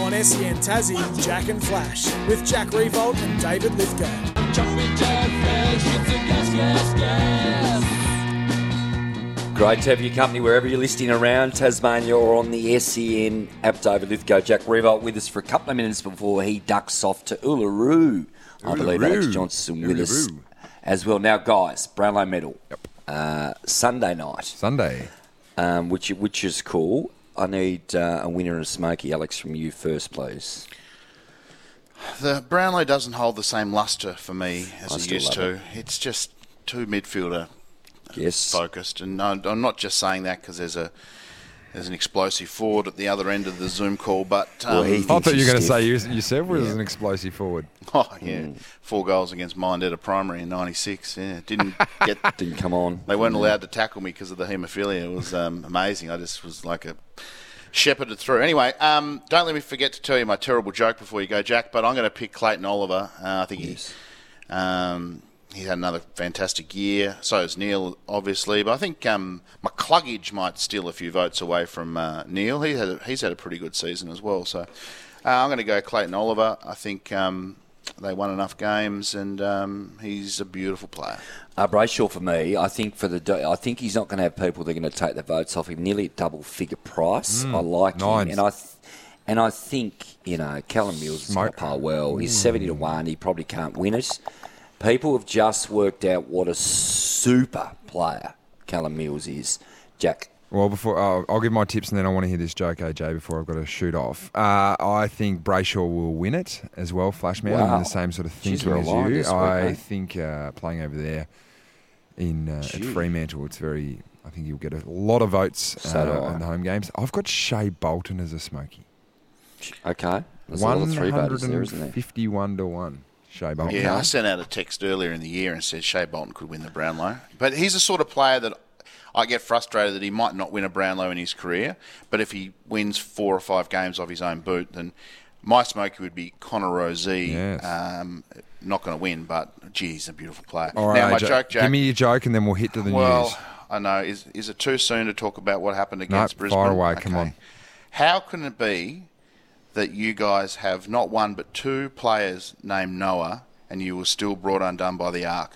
On SEN Tassie, Jack and Flash, with Jack Riewoldt and David Lithgow. Great to have your company wherever you're listening around Tasmania or on the SEN app. David Lithgow, Jack Riewoldt with us for a couple of minutes before he ducks off to Uluru. I believe Alex Uluru. Johnson with us as well. Now, guys, Brownlow medal. Uh, Sunday night, Sunday. um, which which is cool. I need uh, a winner and a smoky. Alex, from you first, please. The Brownlow doesn't hold the same lustre for me as I it used to. It's just too midfielder Yes. focused, and I'm not just saying that because there's a there's an explosive forward at the other end of the Zoom call, but Well, um, he I thought you were going to say you, yourself was an explosive forward. oh yeah, Mm. four goals against Mindetta Primary in '96. Yeah, didn't get. Didn't come on. They weren't allowed to tackle me because of the haemophilia. It was um, amazing. I just was like a shepherded through. Anyway, um, don't let me forget to tell you my terrible joke before you go, Jack. But I'm going to pick Clayton Oliver. Uh, I think Yes. he, um, he had another fantastic year. So is Neale, obviously. But I think um, McCluggage might steal a few votes away from uh, Neale. He had a, he's had a pretty good season as well. So uh, I'm going to go Clayton Oliver. I think. Um, they won enough games, and um, he's a beautiful player. Uh, Brayshaw for me, I think for the I think he's not going to have people that are going to take the votes off him. Nearly at double figure price. I like him, and I th- and I think you know Callum Mills is going to Smoke. play well. He's seventy to one. He probably can't win it. People have just worked out what a super player Callum Mills is. Jack, Well, before uh, I'll give my tips, and then I want to hear this joke, AJ, before I've got to shoot off. Uh, I think Brayshaw will win it as well. Flashman, I'm Wow. in the same sort of Jeez, thinking we're as you. week, I eh? think uh, playing over there in uh, at Fremantle, it's very. I think you'll get a lot of votes So uh, in the home games. I've got Shai Bolton as a smoky. okay, there's a lot of three voters there, isn't there? 151 to one. Shai Bolton. Yeah, I sent out a text earlier in the year and said Shai Bolton could win the Brownlow. But he's the sort of player that I get frustrated that he might not win a Brownlow in his career. But if he wins four or five games off his own boot, then my smoky would be Connor Rozee. Yes. Um, not going to win, but gee, he's a beautiful player. All right, now, my AJ, joke, Jack. Give me your joke, and then we'll hit to the well, news. I know. Is is it too soon to talk about what happened against No, Brisbane? fire away, come on. How can it be that you guys have not one but two players named Noah, and you were still brought undone by the Ark?